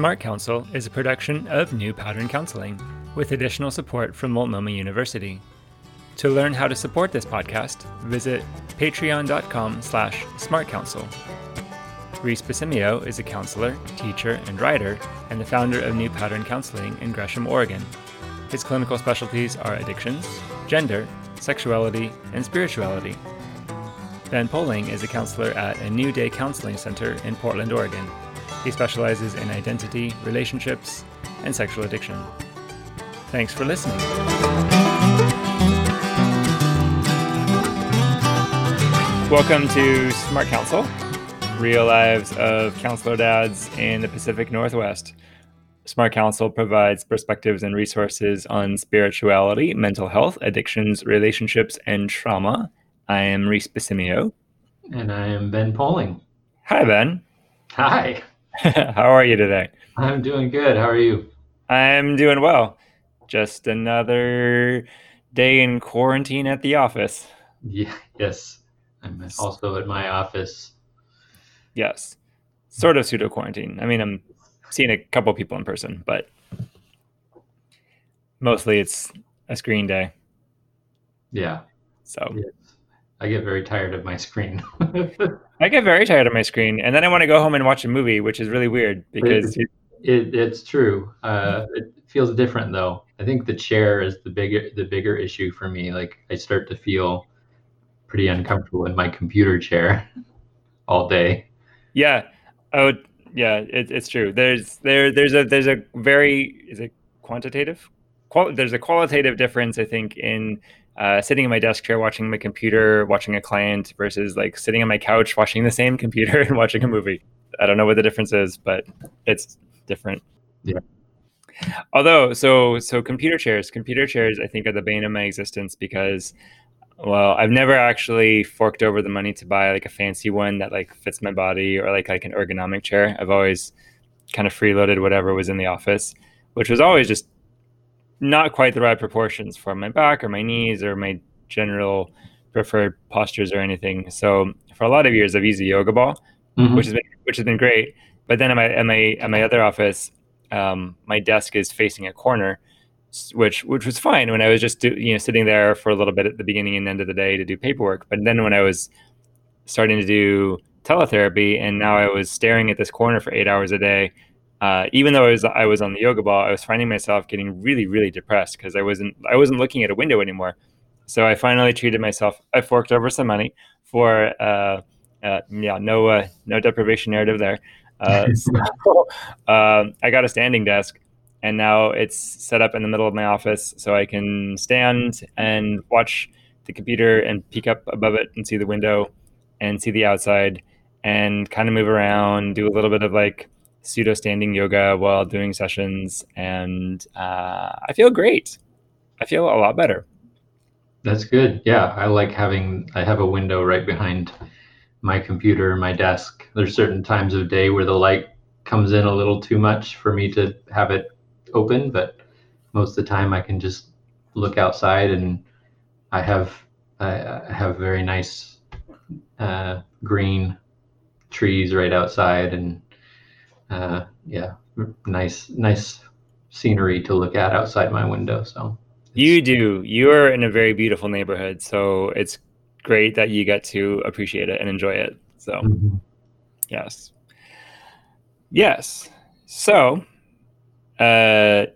Smart Counsel is a production of New Pattern Counseling with additional support from Multnomah University. To learn how to support this podcast, visit patreon.com slash smartcounsel. Reese Basimio is a counselor, teacher, and writer, and the founder of New Pattern Counseling in Gresham, Oregon. His clinical specialties are addictions, gender, sexuality, and spirituality. Ben Poling is a counselor at a New Day Counseling Center in Portland, Oregon. He specializes in identity, relationships, and sexual addiction. Thanks for listening. Welcome to Smart Counsel, real lives of counselor dads in the Pacific Northwest. Smart Counsel provides perspectives and resources on spirituality, mental health, addictions, relationships, and trauma. I am Reese Basimio. And I am Ben Poling. Hi, Ben. Hi. How are you today? I'm doing good. How are you? I'm doing well. Just another day in quarantine at the office. Yeah, yes. I'm also at my office. Yes. Sort of pseudo quarantine. I mean, I'm seeing a couple people in person, but mostly it's a screen day. Yeah. So yes. I get very tired of my screen. I get very tired of my screen, and then I want to go home and watch a movie, which is really weird because it, it, it's true. Uh, it feels different though. I think the chair is the bigger the bigger issue for me. Like I start to feel pretty uncomfortable in my computer chair all day. Yeah. Oh, yeah. It, it's true. There's there there's a there's a very is it quantitative? Qual- there's a qualitative difference, I think, in uh, sitting in my desk chair watching my computer, watching a client versus like sitting on my couch watching the same computer and watching a movie. I don't know what the difference is, but it's different. Yeah. Although, so so computer chairs, computer chairs, I think are the bane of my existence because, well, I've never actually forked over the money to buy like a fancy one that like fits my body or like like an ergonomic chair. I've always kind of freeloaded whatever was in the office, which was always just not quite the right proportions for my back or my knees or my general preferred postures or anything. So for a lot of years, I've used a yoga ball, mm-hmm. which has been which has been great. But then at my at my at my other office, um, my desk is facing a corner, which which was fine when I was just do, you know sitting there for a little bit at the beginning and end of the day to do paperwork. But then when I was starting to do teletherapy and now I was staring at this corner for eight hours a day uh, even though I was I was on the yoga ball, I was finding myself getting really really depressed because I wasn't I wasn't looking at a window anymore. So I finally treated myself. I forked over some money for uh, uh, yeah no uh, no deprivation narrative there. Uh, so, um, I got a standing desk, and now it's set up in the middle of my office, so I can stand and watch the computer and peek up above it and see the window and see the outside and kind of move around, do a little bit of like pseudo standing yoga while doing sessions, and uh, I feel great. I feel a lot better. That's good. Yeah, I like having. I have a window right behind my computer, my desk. There's certain times of day where the light comes in a little too much for me to have it open, but most of the time I can just look outside and I have I have very nice uh, green trees right outside and uh, yeah, nice, nice scenery to look at outside my window. So you do. You are in a very beautiful neighborhood, so it's great that you get to appreciate it and enjoy it. So, mm-hmm. yes, yes. So, uh,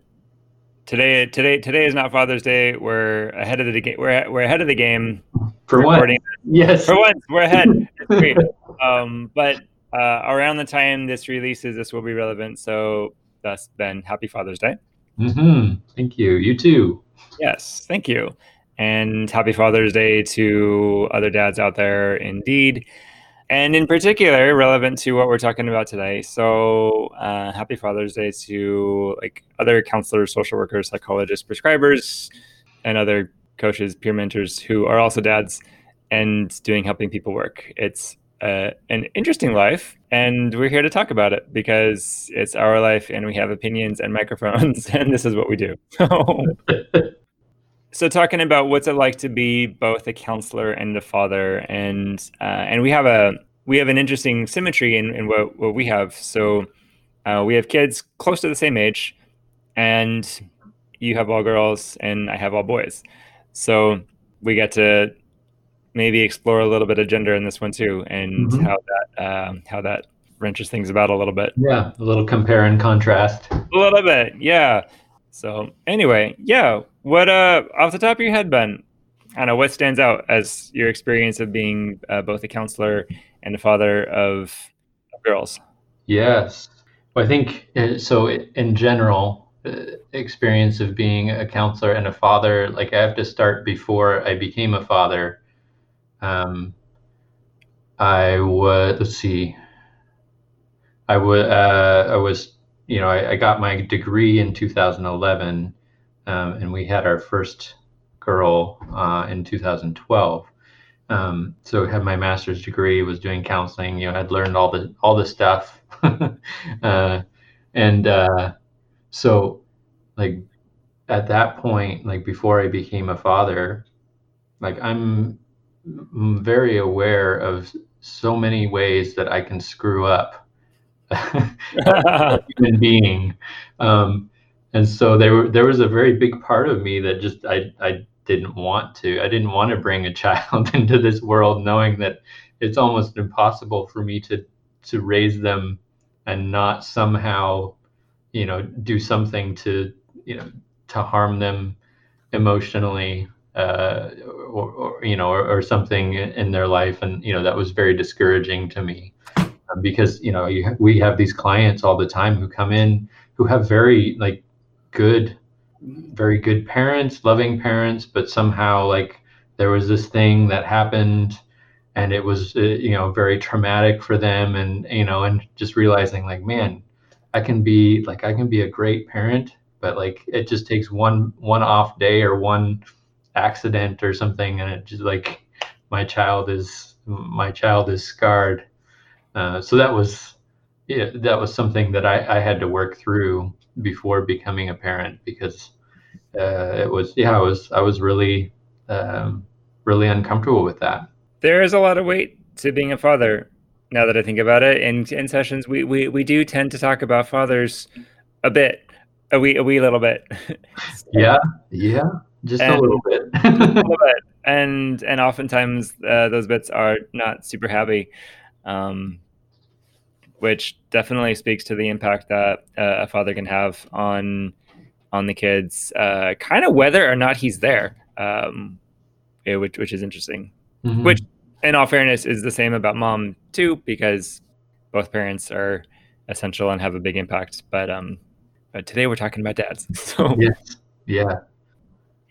today, today, today is not Father's Day. We're ahead of the game. We're we're ahead of the game. For once, yes. For once, we're ahead. great. Um, but uh, around the time this releases, this will be relevant. So, thus, Ben, happy Father's Day. Mm-hmm. Thank you. You too. Yes, thank you. And happy Father's Day to other dads out there, indeed. And in particular, relevant to what we're talking about today. So, uh, happy Father's Day to like other counselors, social workers, psychologists, prescribers, and other coaches, peer mentors who are also dads and doing helping people work. It's uh, an interesting life, and we're here to talk about it because it's our life, and we have opinions and microphones, and this is what we do. so, talking about what's it like to be both a counselor and a father, and uh, and we have a we have an interesting symmetry in, in what, what we have. So, uh, we have kids close to the same age, and you have all girls and I have all boys. So we get to maybe explore a little bit of gender in this one too, and mm-hmm. how that um, how that wrenches things about a little bit. Yeah, a little compare and contrast. A little bit, yeah. So anyway, yeah. What uh, off the top of your head, Ben? I know what stands out as your experience of being uh, both a counselor and a father of girls. Yes, well, I think uh, so. In general, uh, experience of being a counselor and a father, like I have to start before I became a father. Um, I would let's see. I was uh, I was you know I, I, got my degree in 2011, um, and we had our first girl uh, in 2012. Um, so I had my master's degree, was doing counseling. You know, I'd learned all the all the stuff uh, and uh, so, like at that point, like before I became a father, like I'm very aware of so many ways that I can screw up a human being. Um, and so there there was a very big part of me that just I I didn't want to. I didn't want to bring a child into this world knowing that it's almost impossible for me to to raise them and not somehow you know do something to you know to harm them emotionally uh, or, or, you know or, or, something in their life. And you know that was very discouraging to me um, because you know you, we have these clients all the time who come in who have very like good very good parents loving parents but somehow like there was this thing that happened and it was uh, you know very traumatic for them. And you know and just realizing like man i can be like i can be a great parent but like it just takes one one off day or one accident or something and it just like my child is my child is scarred uh, so that was yeah that was something that I, I had to work through before becoming a parent because uh, it was yeah i was i was really um, really uncomfortable with that there is a lot of weight to being a father. Now that I think about it, in in sessions, we we, we do tend to talk about fathers a bit, a wee a wee little bit. yeah, yeah, just and, a little bit. a little bit, and and oftentimes uh, those bits are not super happy. Um, which definitely speaks to the impact that uh, a father can have on on the kids, uh, kind of whether or not he's there, um, yeah, which which is interesting. Mm-hmm. Which in all fairness, is the same about mom too, because both parents are essential and have a big impact. But um, but today we're talking about dads. So yes, yeah.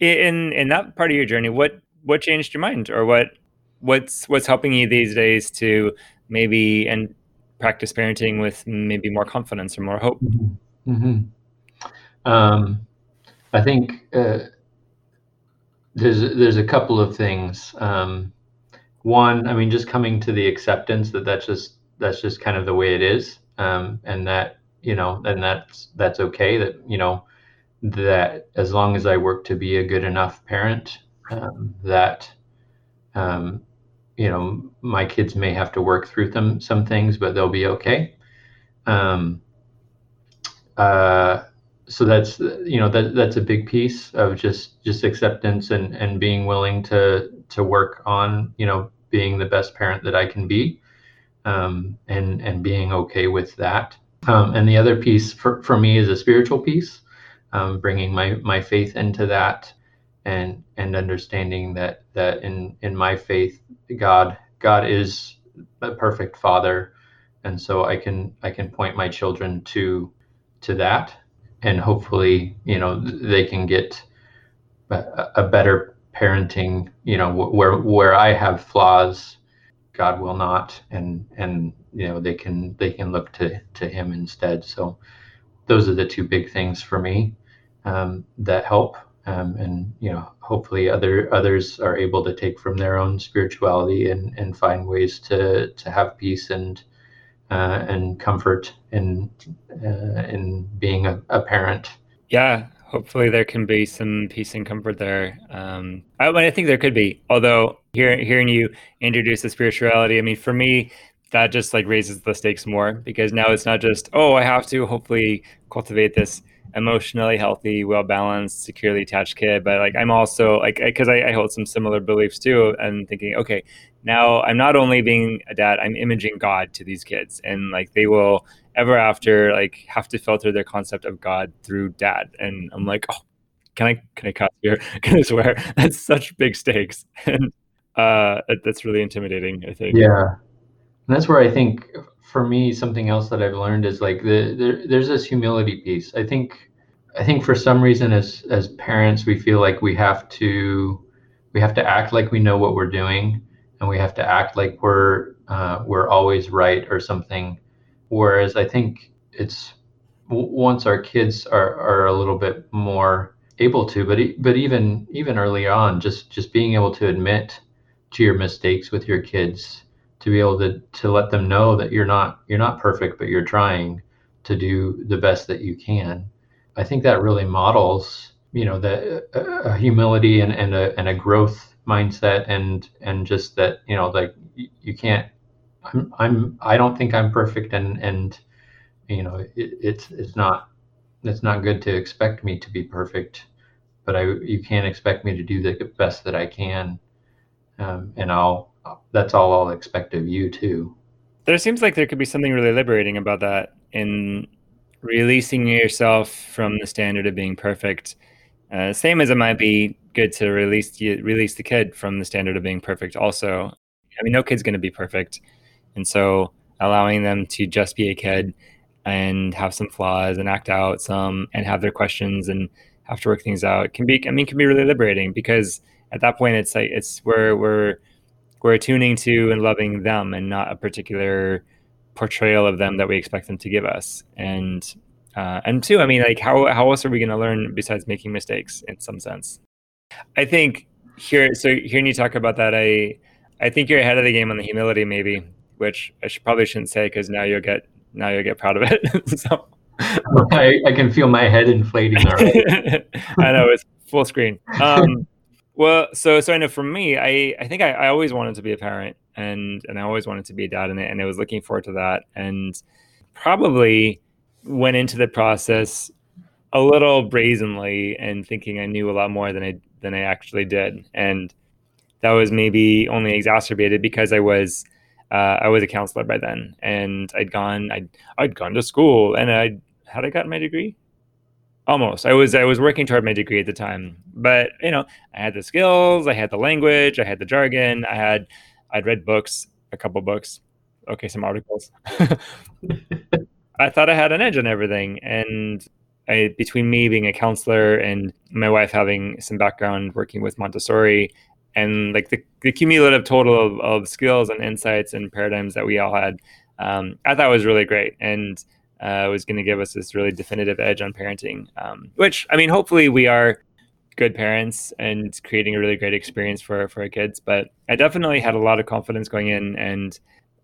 In in that part of your journey, what what changed your mind, or what what's what's helping you these days to maybe and practice parenting with maybe more confidence or more hope? Mm-hmm. Mm-hmm. Um, I think uh, there's there's a couple of things. Um, one i mean just coming to the acceptance that that's just that's just kind of the way it is um, and that you know and that's that's okay that you know that as long as i work to be a good enough parent um, that um, you know my kids may have to work through them some things but they'll be okay um, uh, so that's you know that that's a big piece of just just acceptance and and being willing to to work on you know being the best parent that I can be, um, and and being okay with that. Um, and the other piece for, for me is a spiritual piece, um, bringing my my faith into that, and and understanding that that in in my faith, God God is a perfect Father, and so I can I can point my children to to that, and hopefully you know they can get a, a better parenting, you know, where where I have flaws, God will not, and and you know they can they can look to to Him instead. So those are the two big things for me um, that help, um, and you know hopefully other others are able to take from their own spirituality and and find ways to to have peace and uh, and comfort in uh, in being a, a parent. Yeah, hopefully there can be some peace and comfort there. Um, I, I think there could be. Although hearing hearing you introduce the spirituality, I mean, for me, that just like raises the stakes more because now it's not just oh I have to hopefully cultivate this emotionally healthy, well balanced, securely attached kid, but like I'm also like because I, I, hold some similar beliefs too, and thinking okay now I'm not only being a dad, I'm imaging God to these kids, and like they will ever after like have to filter their concept of God through dad, and I'm like oh can I can I cut here? Can I swear? That's such big stakes, and uh, that's really intimidating. I think. Yeah, and that's where I think for me something else that I've learned is like the, the there's this humility piece. I think I think for some reason as as parents we feel like we have to we have to act like we know what we're doing and we have to act like we're uh, we're always right or something. Whereas I think it's once our kids are, are a little bit more able to, but but even even early on, just just being able to admit to your mistakes with your kids to be able to to let them know that you're not you're not perfect but you're trying to do the best that you can. I think that really models you know the uh, humility and, and a and a growth mindset and and just that you know like you can't i'm i'm i don't think i'm perfect and and you know it, it's it's not it's not good to expect me to be perfect but i you can't expect me to do the best that i can. Um, and i'll that's all I'll expect of you too. There seems like there could be something really liberating about that in releasing yourself from the standard of being perfect. Uh, same as it might be good to release release the kid from the standard of being perfect. Also, I mean, no kid's going to be perfect, and so allowing them to just be a kid and have some flaws and act out some and have their questions and have to work things out can be. I mean, can be really liberating because at that point, it's like it's where we're we're attuning to and loving them and not a particular portrayal of them that we expect them to give us. And uh, and two, I mean, like how how else are we going to learn besides making mistakes in some sense? I think here, so hearing you talk about that, I I think you're ahead of the game on the humility, maybe, which I should, probably shouldn't say because now you'll get now you'll get proud of it. so. I, I can feel my head inflating already. I know it's full screen. Um, well, so so I know for me, I I think I, I always wanted to be a parent, and and I always wanted to be a dad, and and I was looking forward to that, and probably went into the process a little brazenly and thinking I knew a lot more than I than I actually did, and that was maybe only exacerbated because I was uh, I was a counselor by then, and I'd gone I'd I'd gone to school, and I had I gotten my degree almost. I was i was working toward my degree at the time but you know i had the skills i had the language i had the jargon i had i'd read books a couple books okay some articles. I thought i had an edge on everything and I, between me being a counselor and my wife having some background working with montessori and like the, the cumulative total of, of skills and insights and paradigms that we all had um, i thought was really great. And uh, was going to give us this really definitive edge on parenting. Um, which I mean, hopefully, we are good parents and creating a really great experience for for our kids. But I definitely had a lot of confidence going in, and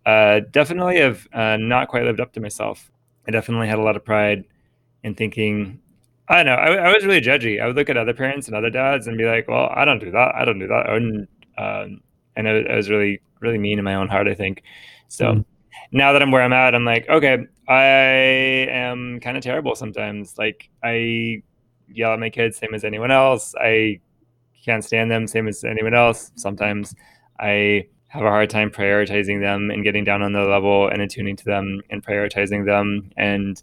uh, definitely have uh, not quite lived up to myself. I definitely had a lot of pride in thinking. I don't know. I, I was really judgy. I would look at other parents and other dads and be like, "Well, I don't do that. I don't do that." And um, and I, I was really really mean in my own heart. I think so. Mm now that I'm where I'm at, I'm like, okay, I am kind of terrible sometimes. Like I yell at my kids same as anyone else. I can't stand them same as anyone else. Sometimes I have a hard time prioritizing them and getting down on their level and attuning to them and prioritizing them and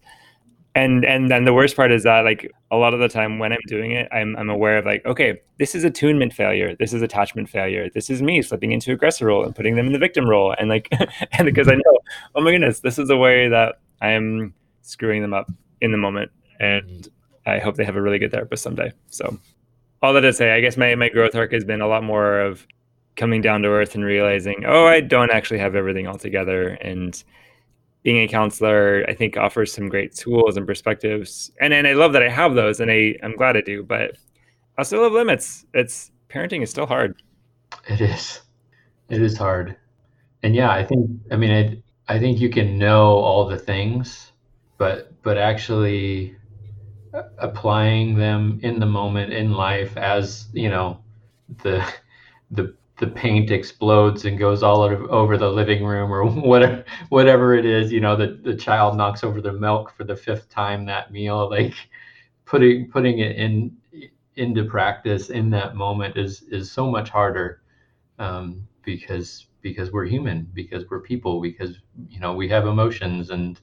and and then the worst part is that like a lot of the time when i'm doing it i'm, I'm aware of like okay this is attunement failure this is attachment failure this is me slipping into aggressor role and putting them in the victim role and like and because i know oh my goodness this is the way that i am screwing them up in the moment and i hope they have a really good therapist someday so all that to say i guess my, my growth arc has been a lot more of coming down to earth and realizing oh i don't actually have everything all together and being a counselor, I think offers some great tools and perspectives. And and I love that I have those and I, I'm glad I do, but I still have limits. It's parenting is still hard. It is. It is hard. And yeah, I think I mean I think you can know all the things, but but actually applying them in the moment in life as, you know, the the the paint explodes and goes all over the living room or whatever whatever it is you know the, the child knocks over the milk for the fifth time that meal like putting putting it in into practice in that moment is is so much harder um, because because we're human because we're people because you know we have emotions and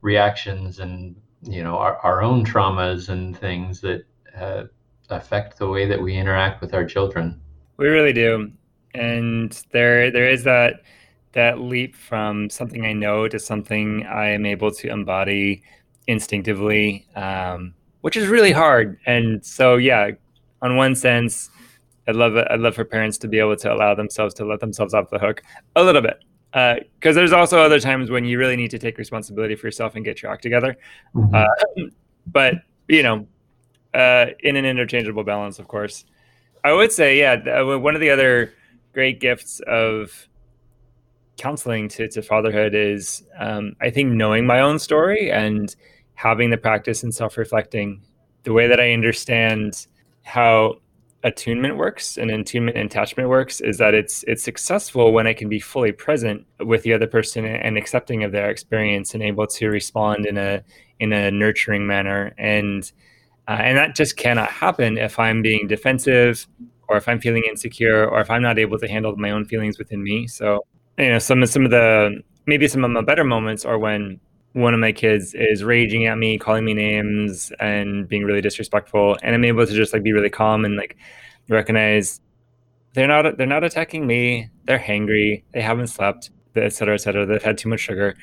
reactions and you know our, our own traumas and things that uh, affect the way that we interact with our children we really do and there there is that that leap from something I know to something I am able to embody instinctively, um, which is really hard. And so, yeah, on one sense, I'd love it. I'd love for parents to be able to allow themselves to let themselves off the hook a little bit, because uh, there's also other times when you really need to take responsibility for yourself and get your act together. Mm-hmm. Uh, but you know, uh, in an interchangeable balance, of course. I would say, yeah, one of the other great gifts of counseling to, to fatherhood is um, I think knowing my own story and having the practice and self-reflecting the way that I understand how attunement works and attunement and attachment works is that it's it's successful when I can be fully present with the other person and accepting of their experience and able to respond in a in a nurturing manner and uh, and that just cannot happen if I'm being defensive or if I'm feeling insecure, or if I'm not able to handle my own feelings within me. So, you know, some of some of the maybe some of my better moments are when one of my kids is raging at me, calling me names, and being really disrespectful, and I'm able to just like be really calm and like recognize they're not they're not attacking me. They're hangry. They haven't slept, et cetera, et cetera. They've had too much sugar.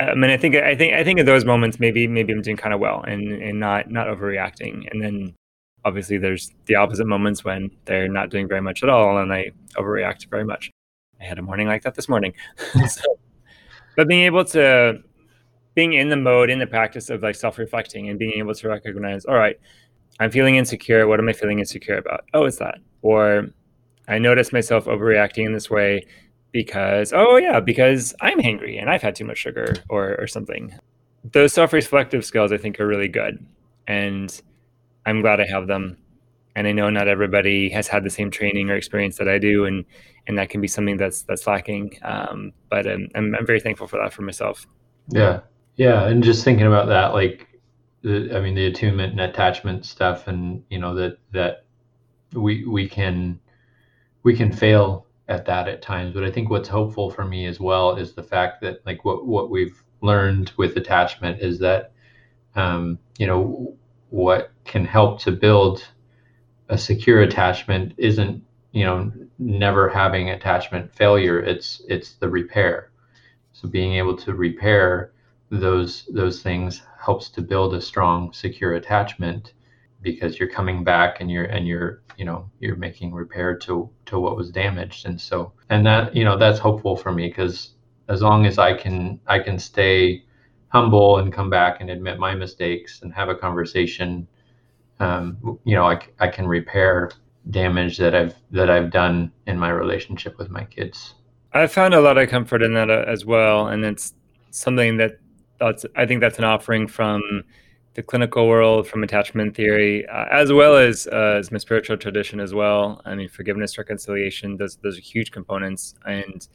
I mean, I think I think I think in those moments, maybe maybe I'm doing kind of well and and not not overreacting, and then obviously there's the opposite moments when they're not doing very much at all and I overreact very much. I had a morning like that this morning. so, but being able to being in the mode in the practice of like self-reflecting and being able to recognize, all right, I'm feeling insecure. What am I feeling insecure about? Oh, it's that. Or I notice myself overreacting in this way because oh yeah, because I'm hangry and I've had too much sugar or or something. Those self-reflective skills I think are really good. And I'm glad I have them. And I know not everybody has had the same training or experience that I do, and and that can be something that's that's lacking. Um, but I'm, I'm, I'm very thankful for that for myself. Yeah, yeah, and just thinking about that, like, I mean, the attunement and attachment stuff, and you know that that we we can we can fail at that at times. But I think what's hopeful for me as well is the fact that like what what we've learned with attachment is that um, you know what can help to build a secure attachment isn't you know never having attachment failure it's it's the repair so being able to repair those those things helps to build a strong secure attachment because you're coming back and you're and you're you know you're making repair to to what was damaged. And so and that you know that's hopeful for me because as long as i can i can stay humble and come back and admit my mistakes and have a conversation um, you know I, I can repair damage that i've that i've done in my relationship with my kids. I found a lot of comfort in that uh, as well. And it's something that that's i think that's an offering from the clinical world from attachment theory uh, as well as uh, as my spiritual tradition as well i mean forgiveness reconciliation those those are huge components and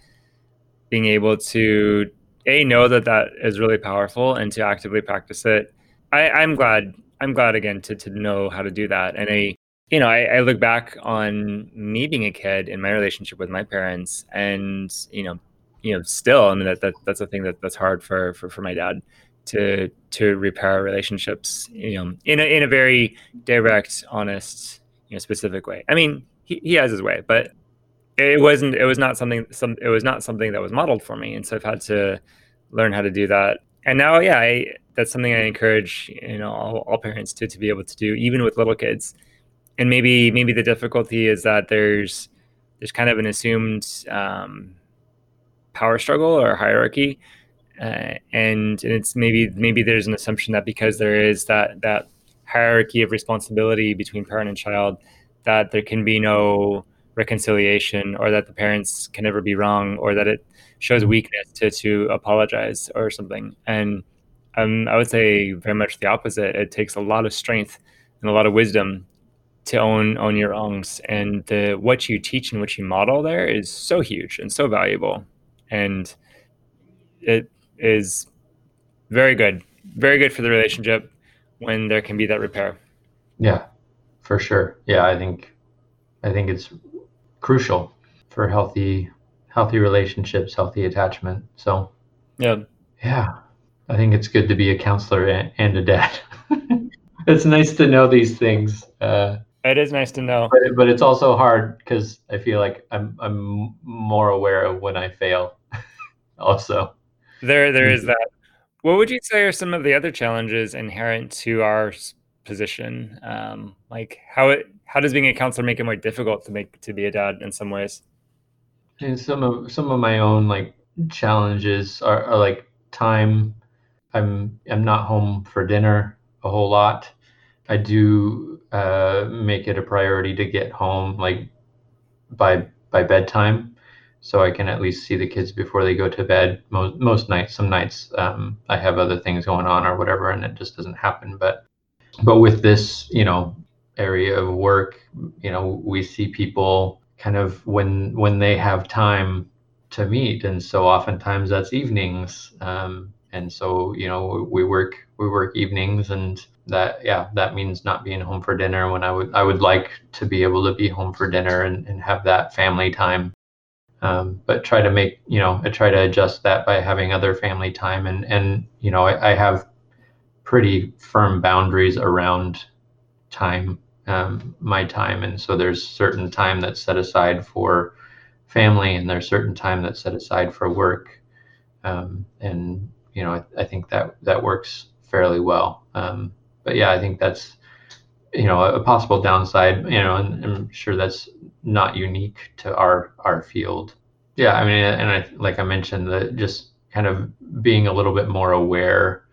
being able to a know that that is really powerful and to actively practice it. I, I'm glad. I'm glad again to to know how to do that. And I, you know, I, I look back on me being a kid in my relationship with my parents, and you know, you know, still, I mean, that, that that's a thing that that's hard for for for my dad to to repair relationships. You know, in a in a very direct, honest, you know, specific way. I mean, he, he has his way, but it wasn't it was not something some it was not something that was modeled for me and so i've had to learn how to do that and now yeah I, that's something i encourage you know all, all parents to, to be able to do even with little kids and maybe maybe the difficulty is that there's there's kind of an assumed um, power struggle or hierarchy uh, and, and it's maybe maybe there's an assumption that because there is that that hierarchy of responsibility between parent and child that there can be no reconciliation or that the parents can never be wrong or that it shows weakness to to apologize or something. And um, i would say very much the opposite. It takes a lot of strength and a lot of wisdom to own own your wrongs. And the what you teach and what you model there is so huge and so valuable and it is very good very good for the relationship when there can be that repair. Yeah for sure. Yeah i think i think it's crucial for healthy healthy relationships healthy attachment. So yeah. yeah i think it's good to be a counselor and, and a dad. It's nice to know these things uh, it is nice to know, but, but it's also hard because I feel like I'm I'm more aware of when I fail. also, there there is that. What would you say are some of the other challenges inherent to our position? Um, like how it how does being a counselor make it more difficult to make to be a dad in some ways? And some of some of my own like challenges are, are like time. I'm I'm not home for dinner a whole lot. I do uh, make it a priority to get home like by by bedtime, so I can at least see the kids before they go to bed. Most most nights, some nights um, I have other things going on or whatever, and it just doesn't happen. But but with this, you know, area of work, you know, we see people kind of when when they have time to meet, and so oftentimes that's evenings. Um, and so you know we work we work evenings and that yeah that means not being home for dinner when i would i would like to be able to be home for dinner and, and have that family time. Um, but try to make you know i try to adjust that by having other family time and and you know i, I have pretty firm boundaries around time um, my time. And so there's certain time that's set aside for family and there's certain time that's set aside for work. Um, and you know, I, I, think that that works fairly well. Um, but yeah, I think that's you know a possible downside. You know, and I'm sure that's not unique to our our field. Yeah, I mean, and I like I mentioned that just kind of being a little bit more aware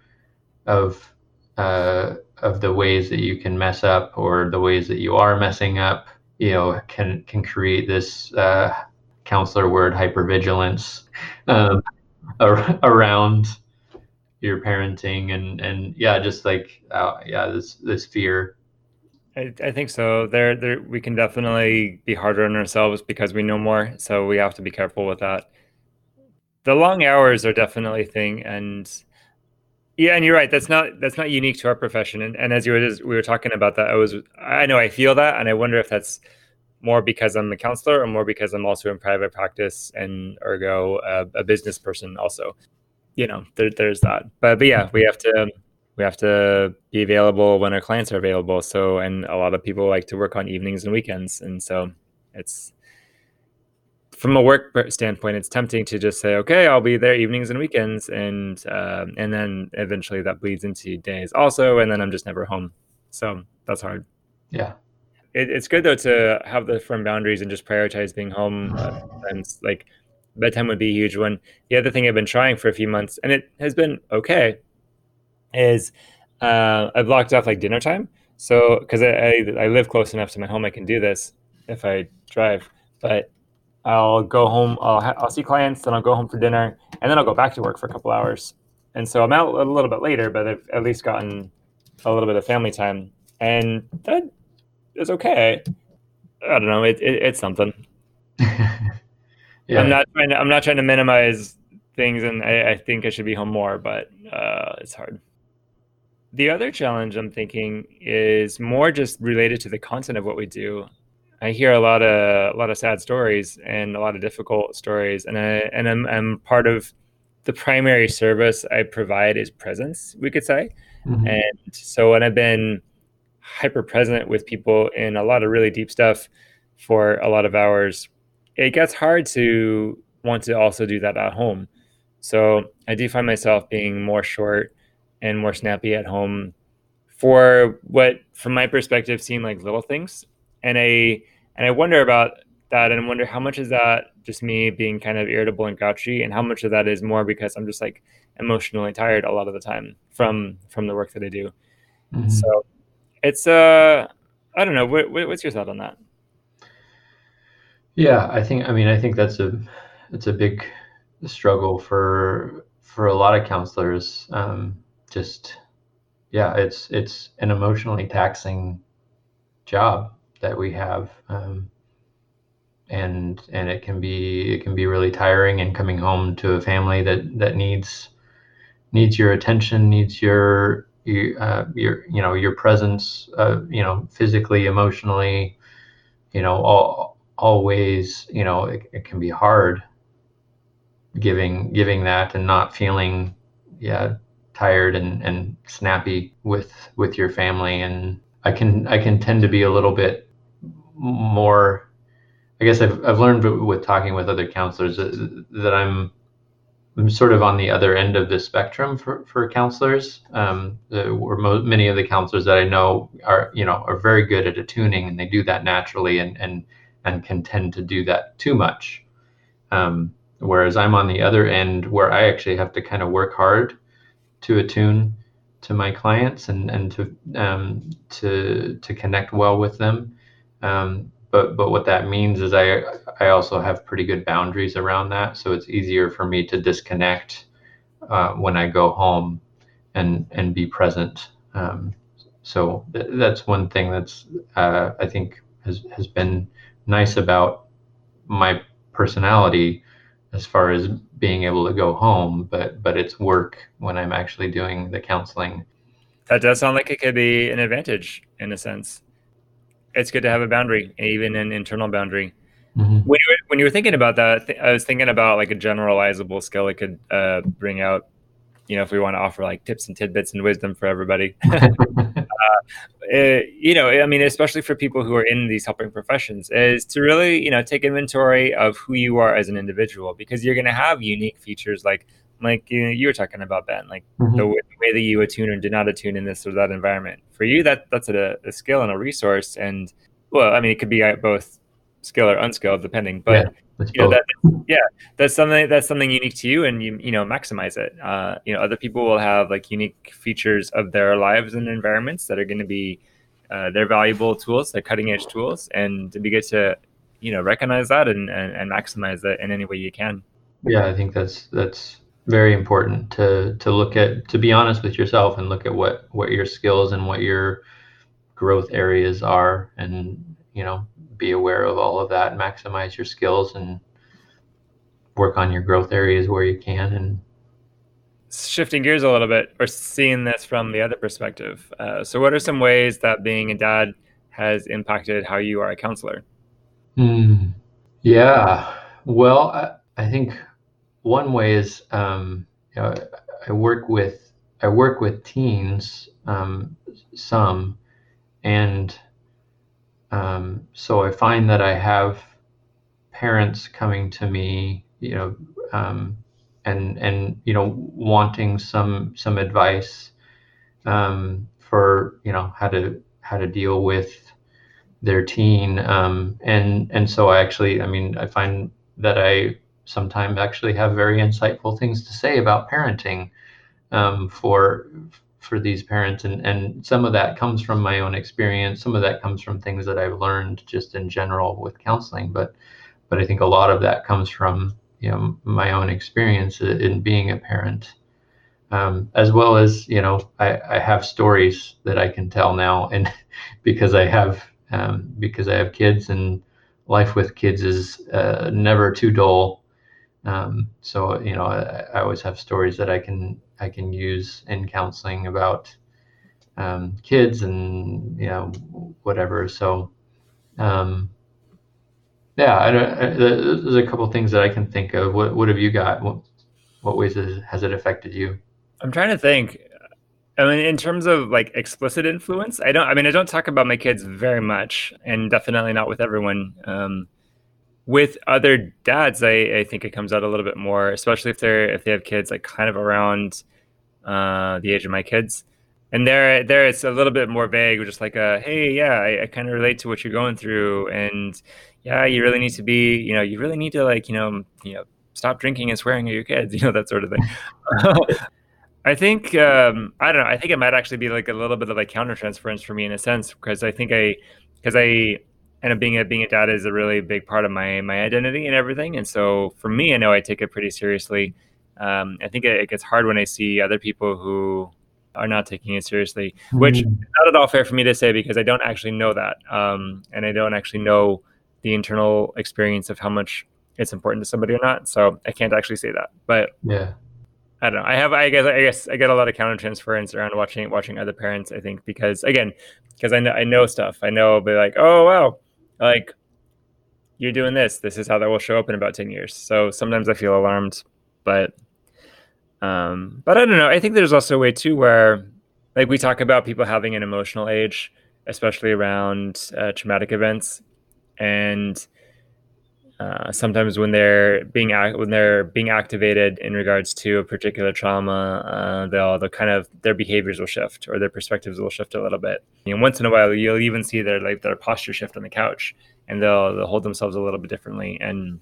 of uh, of the ways that you can mess up or the ways that you are messing up. You know, can can create this uh, counselor word hypervigilance um, around your parenting and and yeah just like uh, yeah this this fear. I, I think so. There there we can definitely be harder on ourselves because we know more so we have to be careful with that. The long hours are definitely a thing and yeah and you're right that's not that's not unique to our profession and, and as you were as we were talking about that i was i know i feel that and i wonder if that's more because i'm a counselor or more because i'm also in private practice and ergo a business person also you know, there, there's that. But but yeah, we have to we have to be available when our clients are available. So and a lot of people like to work on evenings and weekends, and so it's from a work standpoint, it's tempting to just say, okay, I'll be there evenings and weekends, and uh, and then eventually that bleeds into days also, and then I'm just never home. So that's hard. Yeah. It, it's good though to have the firm boundaries and just prioritize being home. Uh, and like bedtime would be a huge one. The other thing I've been trying for a few months, and it has been okay, is uh, I've blocked off like dinner time. So because I, I, I live close enough to my home, I can do this if I drive. But I'll go home. I'll ha- I'll see clients, then I'll go home for dinner, and then I'll go back to work for a couple hours. And so I'm out a little bit later, but I've at least gotten a little bit of family time, and that is okay. I don't know. It, it it's something. Yeah. I'm not trying to I'm not trying to minimize things and I, I think I should be home more, but uh, it's hard. The other challenge I'm thinking is more just related to the content of what we do. I hear a lot of a lot of sad stories and a lot of difficult stories, and I and I'm, I'm part of the primary service I provide is presence, we could say. Mm-hmm. And so when I've been hyper present with people in a lot of really deep stuff for a lot of hours, it gets hard to want to also do that at home. So I do find myself being more short and more snappy at home for what, from my perspective, seem like little things. And I and I wonder about that, and I wonder how much is that just me being kind of irritable and grouchy, and how much of that is more because I'm just like emotionally tired a lot of the time from from the work that I do. Mm-hmm. So it's uh I don't know. What, what's your thought on that? Yeah, I think I mean I think that's a it's a big struggle for for a lot of counselors. Um, just yeah, it's it's an emotionally taxing job. that we have. Um, and and it can be it can be really tiring and coming home to a family that that needs needs your attention needs your your uh, your you know your presence uh, you know physically emotionally you know all always you know it, it can be hard giving giving that and not feeling yeah tired and and snappy with with your family and i can i can tend to be a little bit more i guess i've, I've learned with talking with other counselors that, that i'm I'm sort of on the other end of the spectrum for, for counselors. Um, the, mo- many of the counselors that I know are, you know, are very good at attuning and they do that naturally and, and, and can tend to do that too much. Um, whereas I'm on the other end where I actually have to kind of work hard to attune to my clients and and to um, to to connect well with them. Um, but but what that means is I I also have pretty good boundaries around that, so it's easier for me to disconnect uh, when I go home and and be present. Um, so th- that's one thing that's uh, I think has has been nice about my personality as far as being able to go home, but but it's work when I'm actually doing the counseling. That does sound like it could be an advantage in a sense. It's good to have a boundary, even an internal boundary. Mm-hmm. When, you were, when you were thinking about that, th- I was thinking about like a generalizable skill it could uh, bring out. You know, if we want to offer like tips and tidbits and wisdom for everybody, uh, you know, I mean, especially for people who are in these helping professions, is to really, you know, take inventory of who you are as an individual because you're going to have unique features like, like you, know, you were talking about Ben, like mm-hmm. the, way, the, way, that you attune or do not attune in this or that environment. For you, that that's a, a, skill and a resource, and well, I mean, it could be uh, both skill or unskilled, depending. But yeah you know, that, yeah, that's something that's something unique to you, and you you know maximize it. Uh, you know, other people will have like unique features of their lives and environments that are going to be uh, their valuable tools, their cutting edge tools, and to be good to you know recognize that and, and, and maximize that in any way you can. Yeah, I think that's that's very important to to look at to be honest with yourself and look at what what your skills and what your growth areas are and you know be aware of all of that, maximize your skills, and work on your growth areas where you can. And shifting gears a little bit, or seeing this from the other perspective. Uh, so, what are some ways that being a dad has impacted how you are a counselor? Mm, yeah. Well, I, I, think one way is um, you know, I work with I work with teens um, some, and um, so I find that I have parents coming to me, you know, um, and and you know wanting some some advice um, for you know how to how to deal with their teen, um, and and so I actually, I mean, I find that I sometimes actually have very insightful things to say about parenting um, for for these parents and and some of that comes from my own experience. Some of that comes from things that i've learned just in general with counseling but but i think a lot of that comes from you know my own experience in being a parent. Um, as well as you know I, I have stories that i can tell now and because i have um, because i have kids and life with kids is uh, never too dull um, so you know I, I always have stories that i can I can use in counseling about um, kids and you know whatever. So um, yeah, I don't, I, there's a couple things that I can think of. What what have you got? What what ways has, it affected you? I'm trying to think. I mean, in terms of like explicit influence, I don't. I mean, I don't talk about my kids very much, and definitely not with everyone. Um, with other dads, I, I think it comes out a little bit more, especially if they're if they have kids like kind of around uh, the age of my kids. And there, there it's a little bit more vague, just like a, hey, yeah, I, I kind of relate to what you're going through, and yeah, you really need to be, you know, you really need to like, you know, you know, stop drinking and swearing at your kids, you know, that sort of thing. I think um, I don't know. I think it might actually be like a little bit of like countertransference for me in a sense because I think I because I up being a being a dad is a really big part of my my identity and everything. And so for me, I know I take it pretty seriously. Um, I think it, it, gets hard when I see other people who are not taking it seriously, which mm. is not at all fair for me to say because I don't actually know that, um, and I don't actually know the internal experience of how much it's important to somebody or not. So I can't actually say that. But yeah, I don't know. I have, I guess, I guess I get a lot of countertransference around watching watching other parents. I think because again, because I know I know stuff. I know, be like, oh wow, like you're doing this. This is how that will show up in about ten years. So sometimes I feel alarmed, but um, but I don't know. I think there's also a way too where, like, we talk about people having an emotional age, especially around uh, traumatic events, and uh, sometimes when they're being when they're being activated in regards to a particular trauma, uh, they'll they'll kind of their behaviors will shift or their perspectives will shift a little bit. And once in a while, you'll even see their like their posture shift on the couch, and they'll they'll hold themselves a little bit differently. And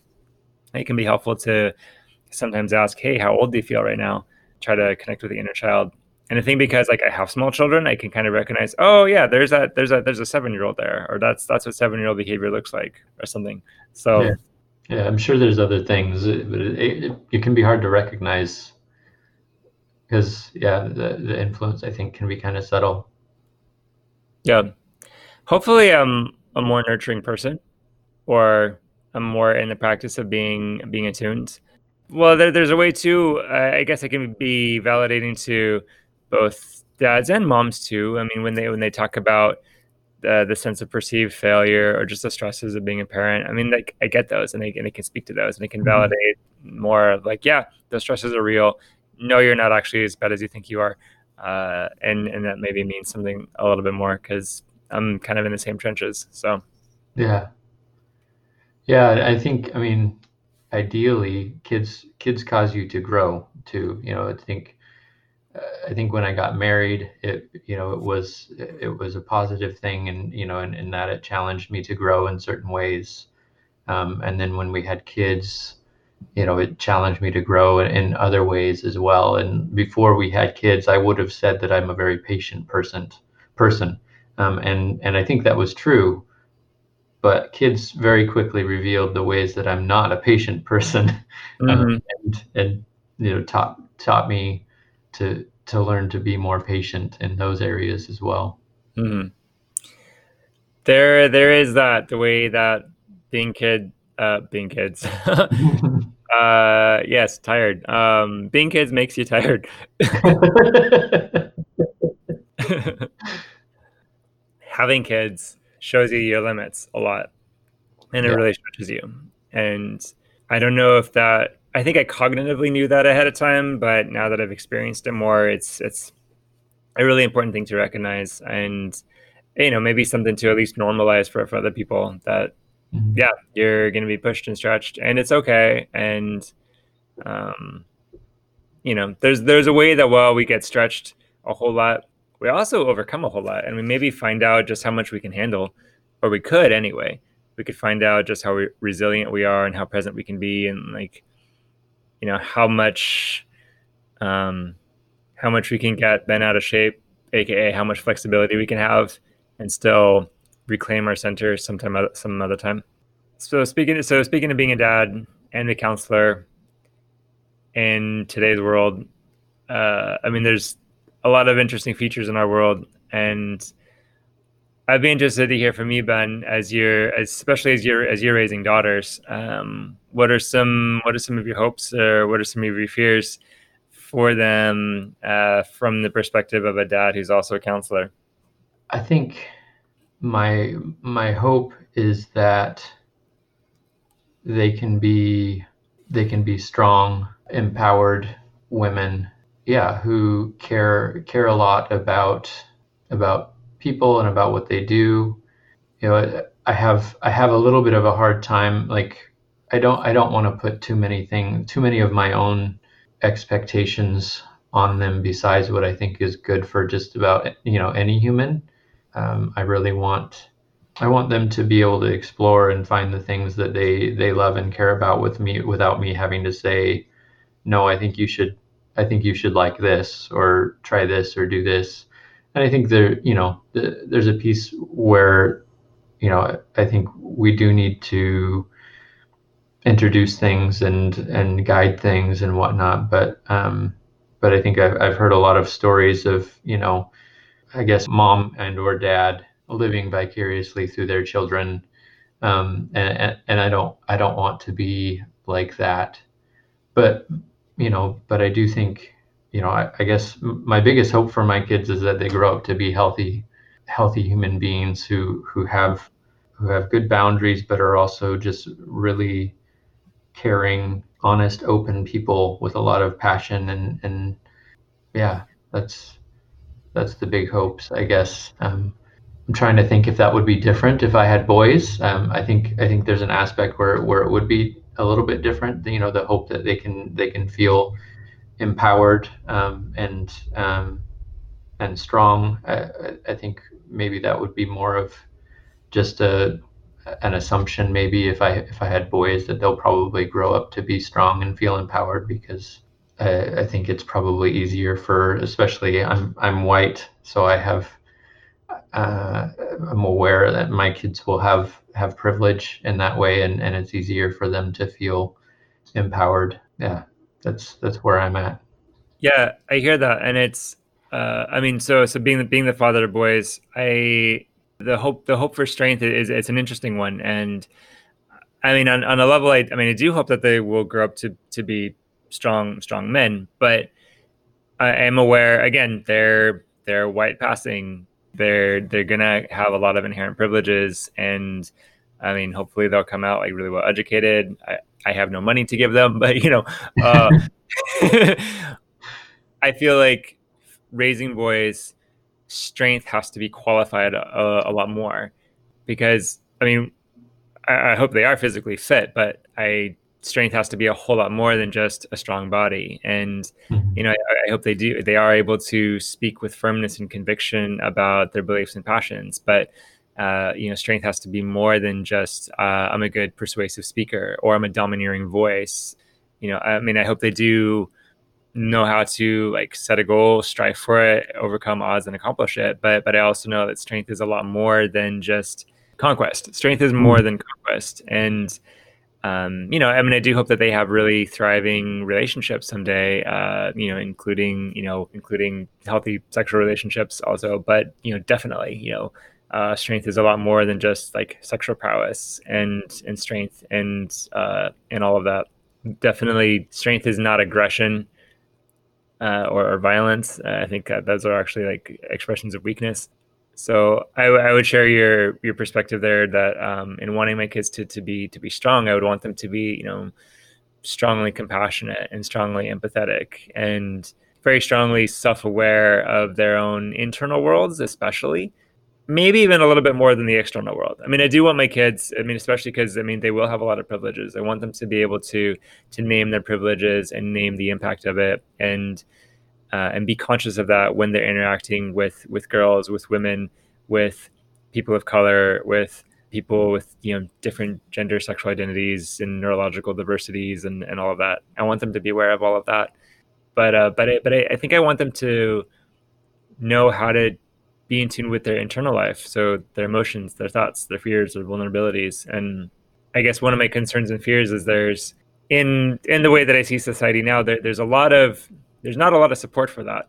it can be helpful to sometimes ask, "Hey, how old do you feel right now?" Try to connect with the inner child. And I think because like I have small children, I can kind of recognize, oh yeah, there's that there's a there's a seven year old there, or that's that's what seven year old behavior looks like, or something. So yeah. yeah I'm sure there's other things, but it, it, it can be hard to recognize because yeah, the the influence I think can be kind of subtle. Yeah, hopefully I'm a more nurturing person, or I'm more in the practice of being being attuned well, there, there's a way too. Uh, I guess it can be validating to both dads and moms too. I mean, when they when they talk about the the sense of perceived failure or just the stresses of being a parent. I mean, like I get those, and they and they can speak to those, and they can mm-hmm. validate more. Like, yeah, those stresses are real. No, you're not actually as bad as you think you are, uh, and and that maybe means something a little bit more because I'm kind of in the same trenches. So, yeah, yeah. I think. I mean, ideally kids kids cause you to grow too you know i think i think when i got married it you know it was it was a positive thing and you know and, and that it challenged me to grow in certain ways. Um, and then when we had kids you know it challenged me to grow in, in other ways as well. And before we had kids i would have said that i'm a very patient person person. Um, and and i think that was true but kids very quickly revealed the ways that I'm not a patient person, mm-hmm. um, and, and you know taught taught me to to learn to be more patient in those areas as well. Mm-hmm. There, there is that the way that being kid, uh, being kids. uh, yes, tired. Um, being kids makes you tired. Having kids shows you your limits a lot and it yeah. really stretches you. And I don't know if that I think I cognitively knew that ahead of time, but now that I've experienced it more, it's it's a really important thing to recognize and you know, maybe something to at least normalize for, for other people that mm-hmm. yeah, you're gonna be pushed and stretched and it's okay. And um you know, there's there's a way that while we get stretched a whole lot, we also overcome a whole lot and we maybe find out just how much we can handle or we could anyway we could find out just how re- resilient we are and how present we can be and like you know how much um how much we can get bent out of shape aka how much flexibility we can have and still reclaim our center sometime some other time. So speaking so speaking of being a dad and a counselor in today's world uh, i mean there's a lot of interesting features in our world, and I'd be interested to hear from you, Ben, as you're, especially as you're as you're raising daughters. Um, what are some what are some of your hopes, or what are some of your fears for them uh, from the perspective of a dad who's also a counselor? I think my my hope is that they can be they can be strong, empowered women yeah, who care care a lot about about people and about what they do. You know, I have I have a little bit of a hard time like I don't I don't want to put too many things too many of my own expectations on them besides what I think is good for just about you know any human. Um, I really want I want them to be able to explore and find the things that they they love and care about with me without me having to say no I think you should I think you should like this or try this or do this. And I think there, you know, the, there's a piece where, you know, I think we do need to introduce things and and guide things and whatnot. But um, but I think I've, I've heard a lot of stories of, you know, I guess mom and or dad living vicariously through their children. Um, and, and I don't, I don't want to be like that, but, you know, but I do think, you know, I, I guess my biggest hope for my kids is that they grow up to be healthy, healthy human beings who, who have, who have good boundaries, but are also just really caring, honest, open people with a lot of passion and and yeah, that's that's the big hopes, I guess. Um, I'm trying to think if that would be different if I had boys. Um, I think I think there's an aspect where where it would be a little bit different. You know, the hope that they can they can feel empowered um, and um, and strong. I, I think maybe that would be more of just a an assumption maybe if I if I had boys that they'll probably grow up to be strong and feel empowered because I, I think it's probably easier for especially I'm I'm white so I have uh, I'm aware that my kids will have have privilege in that way and, and it's easier for them to feel empowered yeah that's that's where I'm at. Yeah I hear that and it's uh, I mean so so being the, being the father of boys I the hope the hope for strength is it's an interesting one and i mean on, on a level I, I mean i do hope that they will grow up to to be strong strong men but i am aware again they're they're white passing. They're they're gonna have a lot of inherent privileges and i mean hopefully they'll come out like really well educated. I, I have no money to give them but you know uh, i feel like raising boys strength has to be qualified a, a lot more because I mean I, I, hope they are physically fit, but I strength has to be a whole lot more than just a strong body. And mm-hmm. you know, I, I, hope they do they are able to speak with firmness and conviction about their beliefs and passions. But uh, you know, strength has to be more than just uh, I'm a good persuasive speaker or I'm a domineering voice. You know, I mean, I hope they do know how to like set a goal, strive for it, overcome odds, and accomplish it. But but I also know that strength is a lot more than just conquest. Strength is more mm-hmm. than conquest, and um, you know, I mean, I do hope that they have really thriving relationships someday. Uh, you know, including you know, including healthy sexual relationships also. But you know, definitely, you know. Uh, strength is a lot more than just like sexual prowess and and strength and uh, and all of that. Definitely, strength is not aggression uh, or, or, violence. Uh, I think those are actually like expressions of weakness. So I, I would share your your perspective there that um, in wanting my kids to, to be to be strong, I would want them to be you know strongly compassionate and strongly empathetic and very strongly self-aware of their own internal worlds, especially maybe even a little bit more than the external world. I mean, I do want my kids. I mean, especially because I mean they will have a lot of privileges. I want them to be able to to name their privileges and name the impact of it, and uh, and be conscious of that when they're interacting with with girls, with women, with people of color, with people with you know different gender, sexual identities, and neurological diversities, and and all of that. I want them to be aware of all of that. But uh, but I, but I, I think I want them to know how to be in tune with their internal life. So their emotions their thoughts their fears their vulnerabilities. And i guess one of my concerns and fears is there's in in the way that i see society now there, there's a lot of there's not a lot of support for that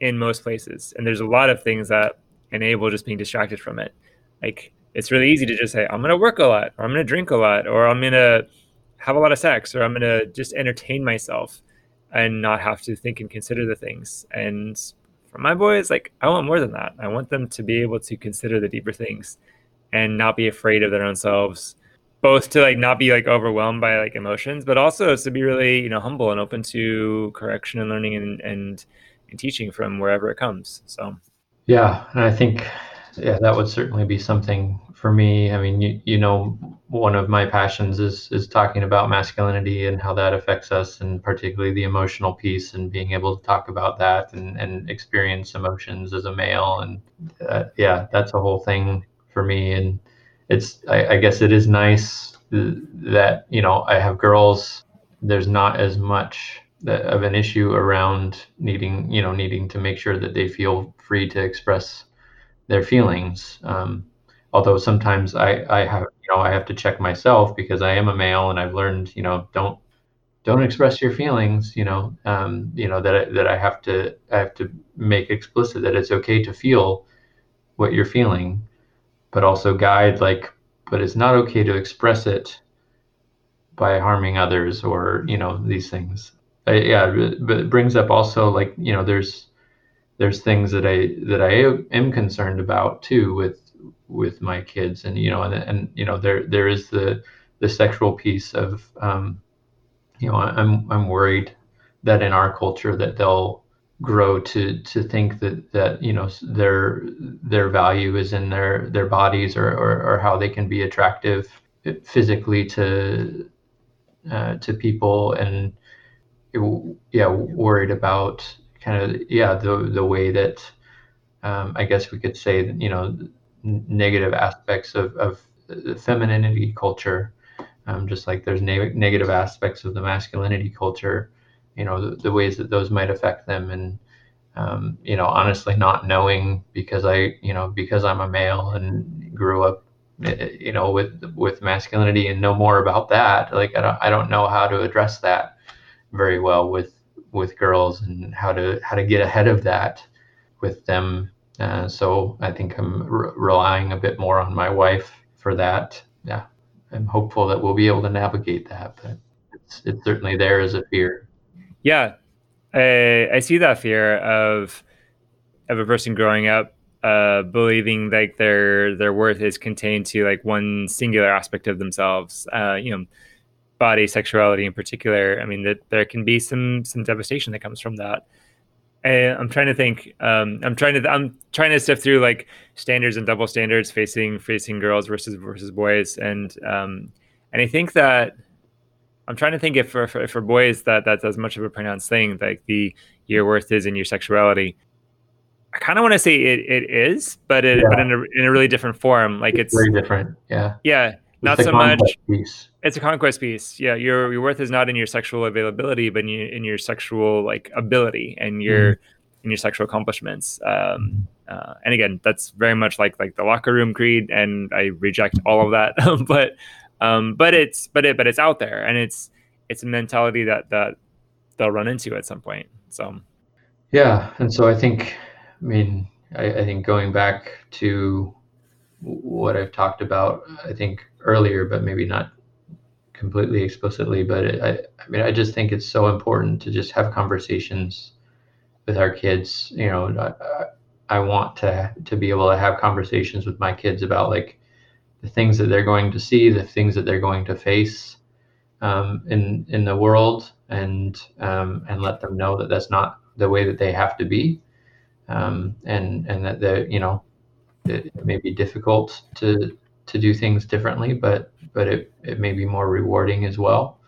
in most places. And there's a lot of things that enable just being distracted from it. Like it's really easy to just say i'm going to work a lot or i'm going to drink a lot or i'm going to have a lot of sex or i'm going to just entertain myself and not have to think and consider the things. And for my boys, like I want more than that. I want them to be able to consider the deeper things and not be afraid of their own selves. Both to like not be like overwhelmed by like emotions, but also to be really, you know, humble and open to correction and learning and and, and teaching from wherever it comes. So yeah, and I think yeah, that would certainly be something for me. I mean, you, you know, one of my passions is is talking about masculinity and how that affects us, and particularly the emotional piece, and being able to talk about that and and experience emotions as a male, and uh, yeah, that's a whole thing for me. And it's, I, I guess, it is nice that you know I have girls. There's not as much of an issue around needing, you know, needing to make sure that they feel free to express their feelings. Um, although sometimes I, I have, you know, I have to check myself because I am a male and I've learned, you know, don't don't express your feelings you know um, you know that I, that I have to I have to make explicit that it's okay to feel what you're feeling but also guide like but it's not okay to express it by harming others or you know these things. I, yeah but it brings up also like you know there's there's things that I that I am concerned about too with with my kids and you know and, and you know there there is the the sexual piece of um, you know, I'm I'm worried that in our culture that they'll grow to to think that that you know their their value is in their their bodies or or, or how they can be attractive physically to uh, to people and yeah worried about kind of yeah the the way that um, I guess we could say you know negative aspects of of femininity culture um, just like there's ne- negative aspects of the masculinity culture, you know, the, the ways that those might affect them. And, um, you know, honestly, not knowing because I, you know, because I'm a male and grew up, eh, eh, you know, with, with masculinity and know more about that. Like, I don't, I don't know how to address that very well with, with girls and how to, how to get ahead of that with them. Uh, so I think I'm re- relying a bit more on my wife for that. Yeah. I'm hopeful that we'll be able to navigate that, but it's, it's certainly there as a fear. Yeah, I, I see that fear of of a person growing up uh, believing like their their worth is contained to like one singular aspect of themselves. Uh, you know, body, sexuality in particular. I mean, that there can be some some devastation that comes from that. And I'm trying to think. Um, I'm trying to. I'm trying to sift through like standards and double standards facing facing girls versus versus boys, and um, and I think that I'm trying to think if for, for, for boys that that's as much of a pronounced thing, like the your worth is in your sexuality. I kind of want to say it, it is, but it, yeah. but in a, in a really different form. Like it's, it's very different. Yeah. Yeah not so much. piece. it's a conquest piece. Yeah your your worth is not in your sexual availability but in your, in your sexual like ability and your mm. in your sexual accomplishments. Um, uh, and again that's very much like like the locker room creed and i reject all of that. But um, but it's but it but it's out there and it's it's a mentality that that they'll run into at some point so. Yeah and so i think i mean I, I think going back to what I've talked about, I think earlier, but maybe not completely explicitly. But it, I, I mean, I just think it's so important to just have conversations with our kids. You know, I, I want to to be able to have conversations with my kids about like the things that they're going to see, the things that they're going to face um, in in the world, and um, and let them know that that's not the way that they have to be, um, and and that the you know it, it may be difficult to to do things differently, but but it, it may be more rewarding as well,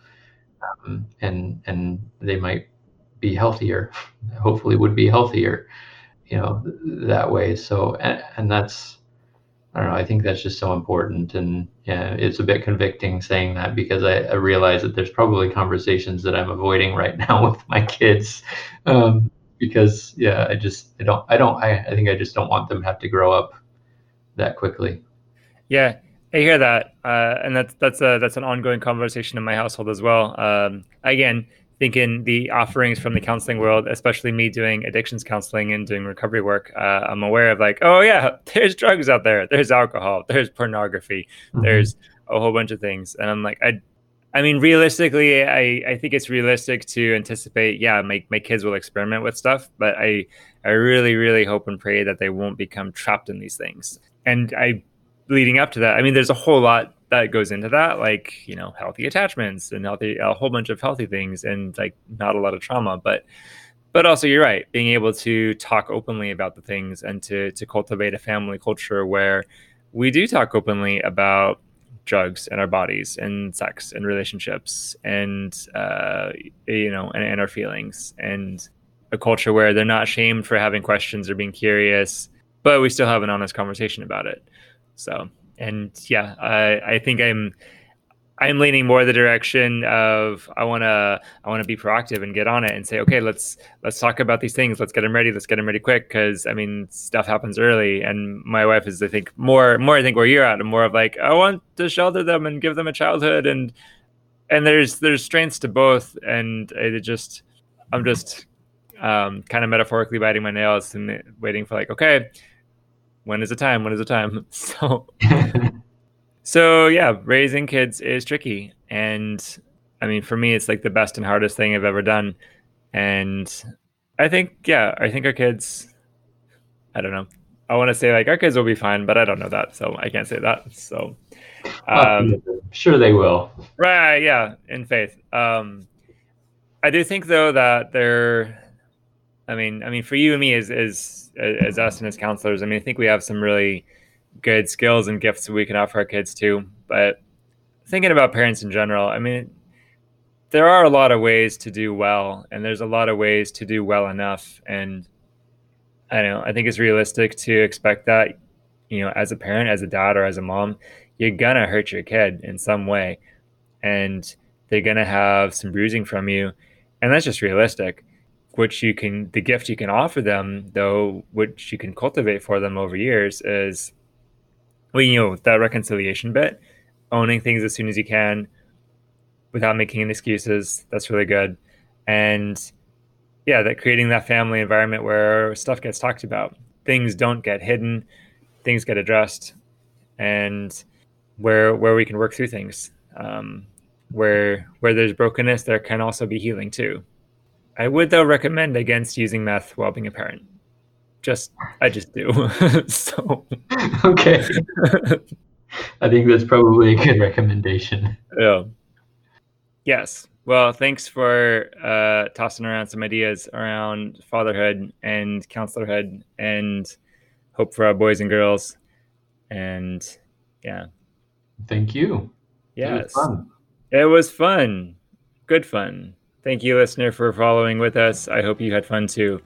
um, and and they might be healthier. Hopefully, would be healthier, you know, that way. So and, and that's I don't know. I think that's just so important, and yeah, it's a bit convicting saying that because I, I realize that there's probably conversations that I'm avoiding right now with my kids, um, because yeah, I just I don't I don't I, I think I just don't want them to have to grow up that quickly. Yeah, I hear that, uh, and that's that's a that's an ongoing conversation in my household as well. Um, again, thinking the offerings from the counseling world, especially me doing addictions counseling and doing recovery work, uh, I'm aware of like, oh yeah, there's drugs out there, there's alcohol, there's pornography, mm-hmm. there's a whole bunch of things, and I'm like, I, I mean, realistically, I I think it's realistic to anticipate, yeah, my my kids will experiment with stuff, but I I really really hope and pray that they won't become trapped in these things and I leading up to that, I mean, there's a whole lot that goes into that, like you know, healthy attachments and healthy a whole bunch of healthy things, and like not a lot of trauma, but but also you're right, being able to talk openly about the things and to to cultivate a family culture where we do talk openly about drugs and our bodies and sex and relationships and uh, you know and, and our feelings. And a culture where they're not shamed for having questions or being curious but we still have an honest conversation about it. So, and yeah, I, I think I'm, I'm leaning more the direction of I want to I want to be proactive and get on it and say okay let's let's talk about these things. Let's get them ready. Let's get them ready quick. Because I mean stuff happens early. And my wife is I think more more I think where you're at and more of like I want to shelter them and give them a childhood. And and there's there's strengths to both, and it just I'm just um, kind of metaphorically biting my nails and waiting for like, okay, when is the time? When is the time? So, so yeah, raising kids is tricky, and I mean, for me, it's like the best and hardest thing I've ever done, and I think, yeah, I think our kids. I don't know. I want to say like our kids will be fine, but I don't know that, so I can't say that. So, um, sure they will. Right? Yeah, in faith. Um, I do think though that they're. I mean, I mean, for you and me as as as us and as counselors, I mean, I think we have some really good skills and gifts that we can offer our kids too. But thinking about parents in general, I mean, there are a lot of ways to do well, and there's a lot of ways to do well enough. And I know, I think it's realistic to expect that, you know, as a parent, as a dad, or as a mom, you're gonna hurt your kid in some way, and they're gonna have some bruising from you, and that's just realistic. Which you can, the gift you can offer them, though, which you can cultivate for them over years, is, well, you know, that reconciliation bit, owning things as soon as you can, without making any excuses. That's really good. And yeah, that creating that family environment where stuff gets talked about, things don't get hidden, things get addressed, and where where we can work through things. Um, where where there's brokenness, there can also be healing too. I would though recommend against using meth while being a parent. Just I just do. so okay. I think that's probably a good recommendation. Yeah. Yes. Well, thanks for uh, tossing around some ideas around fatherhood and counselorhood and hope for our boys and girls. And yeah. Thank you. Yes. It was fun. It was fun. Good fun. Thank you, listener, for following with us. I hope you had fun too.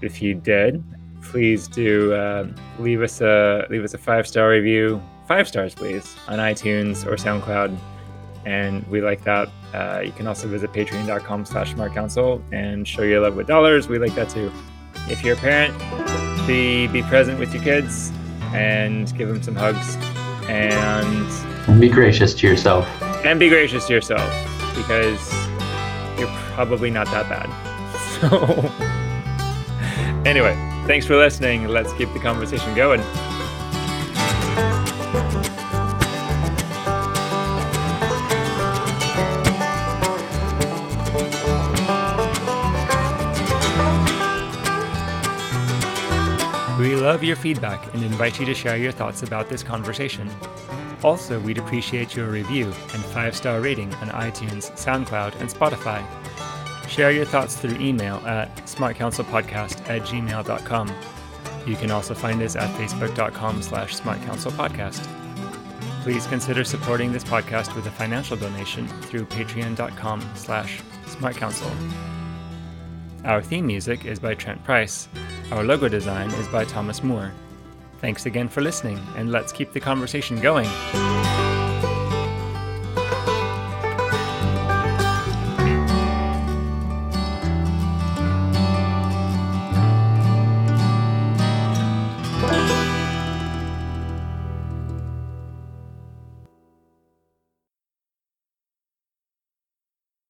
If you did, please do uh, leave us a leave us a five star review, five stars, please, on iTunes or SoundCloud and we like that. Uh, you can also visit patreon.com slash smartcounsel and show your love with dollars. We like that too. If you're a parent, be be present with your kids and give them some hugs and, and be gracious to yourself. And be gracious to yourself because you're probably not that bad. So anyway, thanks for listening. Let's keep the conversation going. We love your feedback and invite you to share your thoughts about this conversation. Also, we'd appreciate your review and five star rating on iTunes, SoundCloud, and Spotify. Share your thoughts through email at smartcounselpodcast at gmail.com. You can also find us at facebook.com slash smartcounselpodcast. Please consider supporting this podcast with a financial donation through patreon.com slash smartcounsel. Our theme music is by Trent Price. Our logo design is by Thomas Moore. Thanks again for listening, and let's keep the conversation going.